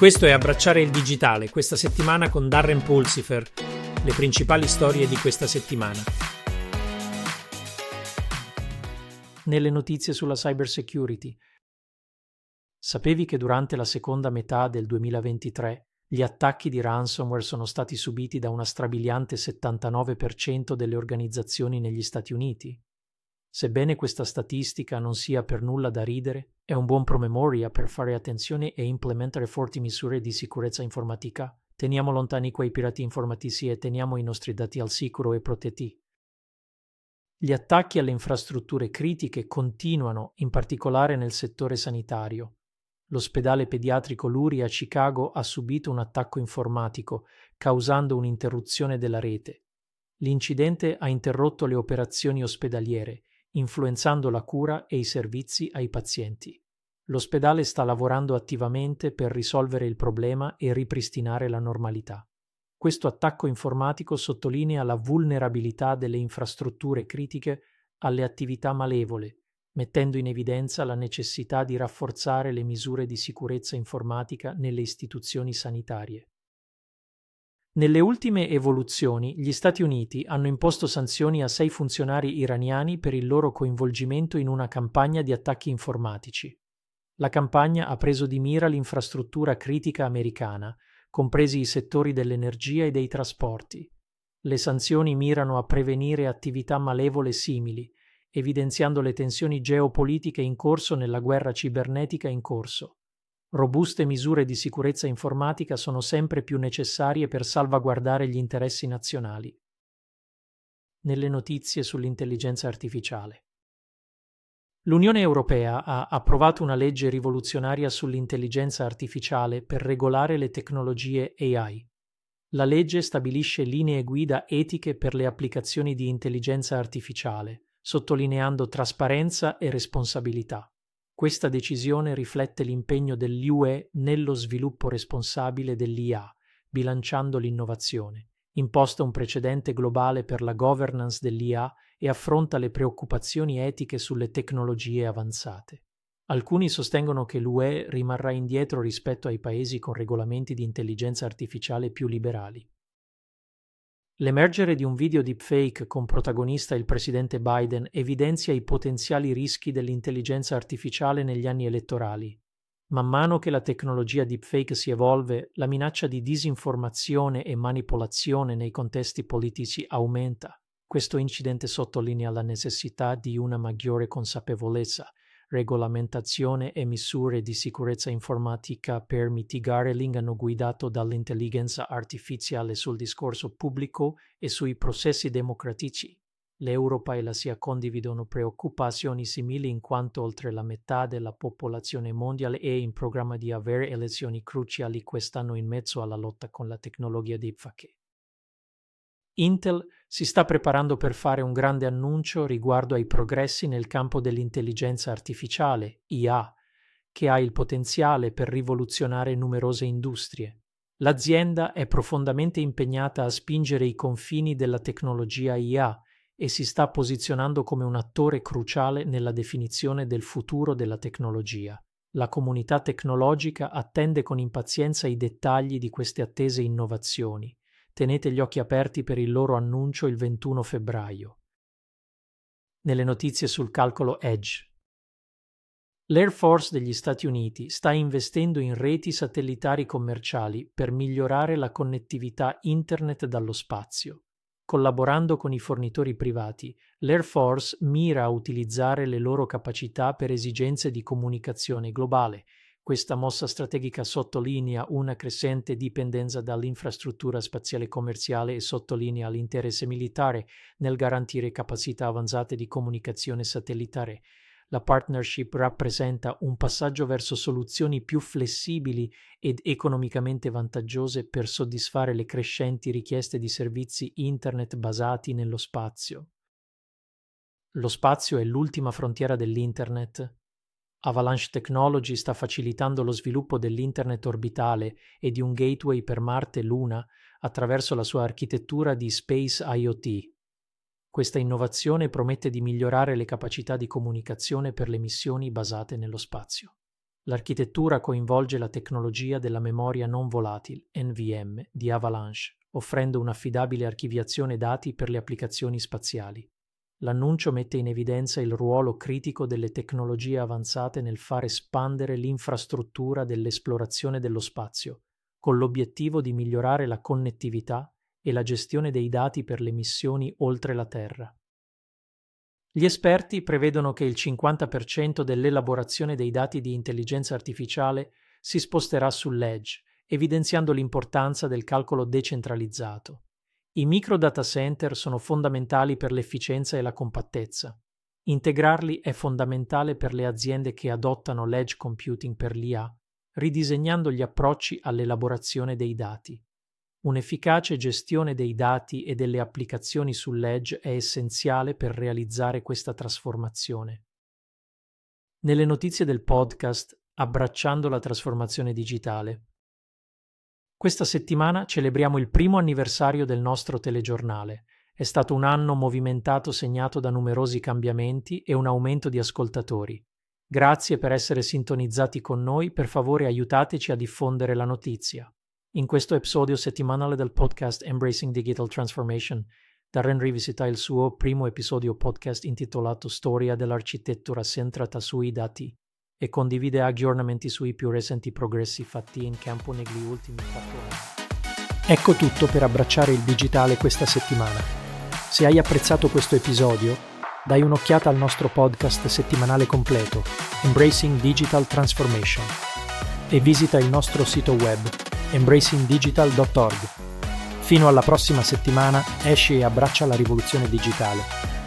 Questo è Abbracciare il digitale, questa settimana con Darren Pulsifer, le principali storie di questa settimana. Nelle notizie sulla cybersecurity. Sapevi che durante la seconda metà del 2023 gli attacchi di ransomware sono stati subiti da una strabiliante 79% delle organizzazioni negli Stati Uniti? Sebbene questa statistica non sia per nulla da ridere, è un buon promemoria per fare attenzione e implementare forti misure di sicurezza informatica. Teniamo lontani quei pirati informatici e teniamo i nostri dati al sicuro e protetti. Gli attacchi alle infrastrutture critiche continuano, in particolare nel settore sanitario. L'ospedale pediatrico Lurie a Chicago ha subito un attacco informatico, causando un'interruzione della rete. L'incidente ha interrotto le operazioni ospedaliere influenzando la cura e i servizi ai pazienti. L'ospedale sta lavorando attivamente per risolvere il problema e ripristinare la normalità. Questo attacco informatico sottolinea la vulnerabilità delle infrastrutture critiche alle attività malevole, mettendo in evidenza la necessità di rafforzare le misure di sicurezza informatica nelle istituzioni sanitarie. Nelle ultime evoluzioni, gli Stati Uniti hanno imposto sanzioni a sei funzionari iraniani per il loro coinvolgimento in una campagna di attacchi informatici. La campagna ha preso di mira l'infrastruttura critica americana, compresi i settori dell'energia e dei trasporti. Le sanzioni mirano a prevenire attività malevole simili, evidenziando le tensioni geopolitiche in corso nella guerra cibernetica in corso. Robuste misure di sicurezza informatica sono sempre più necessarie per salvaguardare gli interessi nazionali. Nelle notizie sull'intelligenza artificiale. L'Unione Europea ha approvato una legge rivoluzionaria sull'intelligenza artificiale per regolare le tecnologie AI. La legge stabilisce linee guida etiche per le applicazioni di intelligenza artificiale, sottolineando trasparenza e responsabilità. Questa decisione riflette l'impegno dell'UE nello sviluppo responsabile dell'IA, bilanciando l'innovazione, imposta un precedente globale per la governance dell'IA e affronta le preoccupazioni etiche sulle tecnologie avanzate. Alcuni sostengono che l'UE rimarrà indietro rispetto ai paesi con regolamenti di intelligenza artificiale più liberali. L'emergere di un video deepfake con protagonista il presidente Biden evidenzia i potenziali rischi dell'intelligenza artificiale negli anni elettorali. Man mano che la tecnologia deepfake si evolve, la minaccia di disinformazione e manipolazione nei contesti politici aumenta. Questo incidente sottolinea la necessità di una maggiore consapevolezza regolamentazione e misure di sicurezza informatica per mitigare l'inganno guidato dall'intelligenza artificiale sul discorso pubblico e sui processi democratici. L'Europa e la SIA condividono preoccupazioni simili in quanto oltre la metà della popolazione mondiale è in programma di avere elezioni cruciali quest'anno in mezzo alla lotta con la tecnologia deepfake. Intel si sta preparando per fare un grande annuncio riguardo ai progressi nel campo dell'intelligenza artificiale, IA, che ha il potenziale per rivoluzionare numerose industrie. L'azienda è profondamente impegnata a spingere i confini della tecnologia IA e si sta posizionando come un attore cruciale nella definizione del futuro della tecnologia. La comunità tecnologica attende con impazienza i dettagli di queste attese innovazioni tenete gli occhi aperti per il loro annuncio il 21 febbraio. Nelle notizie sul calcolo Edge. L'Air Force degli Stati Uniti sta investendo in reti satellitari commerciali per migliorare la connettività Internet dallo spazio. Collaborando con i fornitori privati, l'Air Force mira a utilizzare le loro capacità per esigenze di comunicazione globale questa mossa strategica sottolinea una crescente dipendenza dall'infrastruttura spaziale commerciale e sottolinea l'interesse militare nel garantire capacità avanzate di comunicazione satellitare. La partnership rappresenta un passaggio verso soluzioni più flessibili ed economicamente vantaggiose per soddisfare le crescenti richieste di servizi Internet basati nello spazio. Lo spazio è l'ultima frontiera dell'Internet Avalanche Technology sta facilitando lo sviluppo dell'Internet orbitale e di un gateway per Marte e Luna attraverso la sua architettura di Space IoT. Questa innovazione promette di migliorare le capacità di comunicazione per le missioni basate nello spazio. L'architettura coinvolge la tecnologia della memoria non volatile, NVM, di Avalanche, offrendo un'affidabile archiviazione dati per le applicazioni spaziali. L'annuncio mette in evidenza il ruolo critico delle tecnologie avanzate nel far espandere l'infrastruttura dell'esplorazione dello spazio, con l'obiettivo di migliorare la connettività e la gestione dei dati per le missioni oltre la Terra. Gli esperti prevedono che il 50% dell'elaborazione dei dati di intelligenza artificiale si sposterà sull'edge, evidenziando l'importanza del calcolo decentralizzato. I micro data center sono fondamentali per l'efficienza e la compattezza. Integrarli è fondamentale per le aziende che adottano l'edge computing per l'IA, ridisegnando gli approcci all'elaborazione dei dati. Un'efficace gestione dei dati e delle applicazioni sull'edge è essenziale per realizzare questa trasformazione. Nelle notizie del podcast Abbracciando la trasformazione digitale. Questa settimana celebriamo il primo anniversario del nostro telegiornale. È stato un anno movimentato segnato da numerosi cambiamenti e un aumento di ascoltatori. Grazie per essere sintonizzati con noi, per favore aiutateci a diffondere la notizia. In questo episodio settimanale del podcast Embracing Digital Transformation, Darren rivisita il suo primo episodio podcast intitolato Storia dell'architettura centrata sui dati e condivide aggiornamenti sui più recenti progressi fatti in campo negli ultimi quattro anni. Ecco tutto per abbracciare il digitale questa settimana. Se hai apprezzato questo episodio, dai un'occhiata al nostro podcast settimanale completo, Embracing Digital Transformation, e visita il nostro sito web embracingdigital.org. Fino alla prossima settimana, esci e abbraccia la rivoluzione digitale.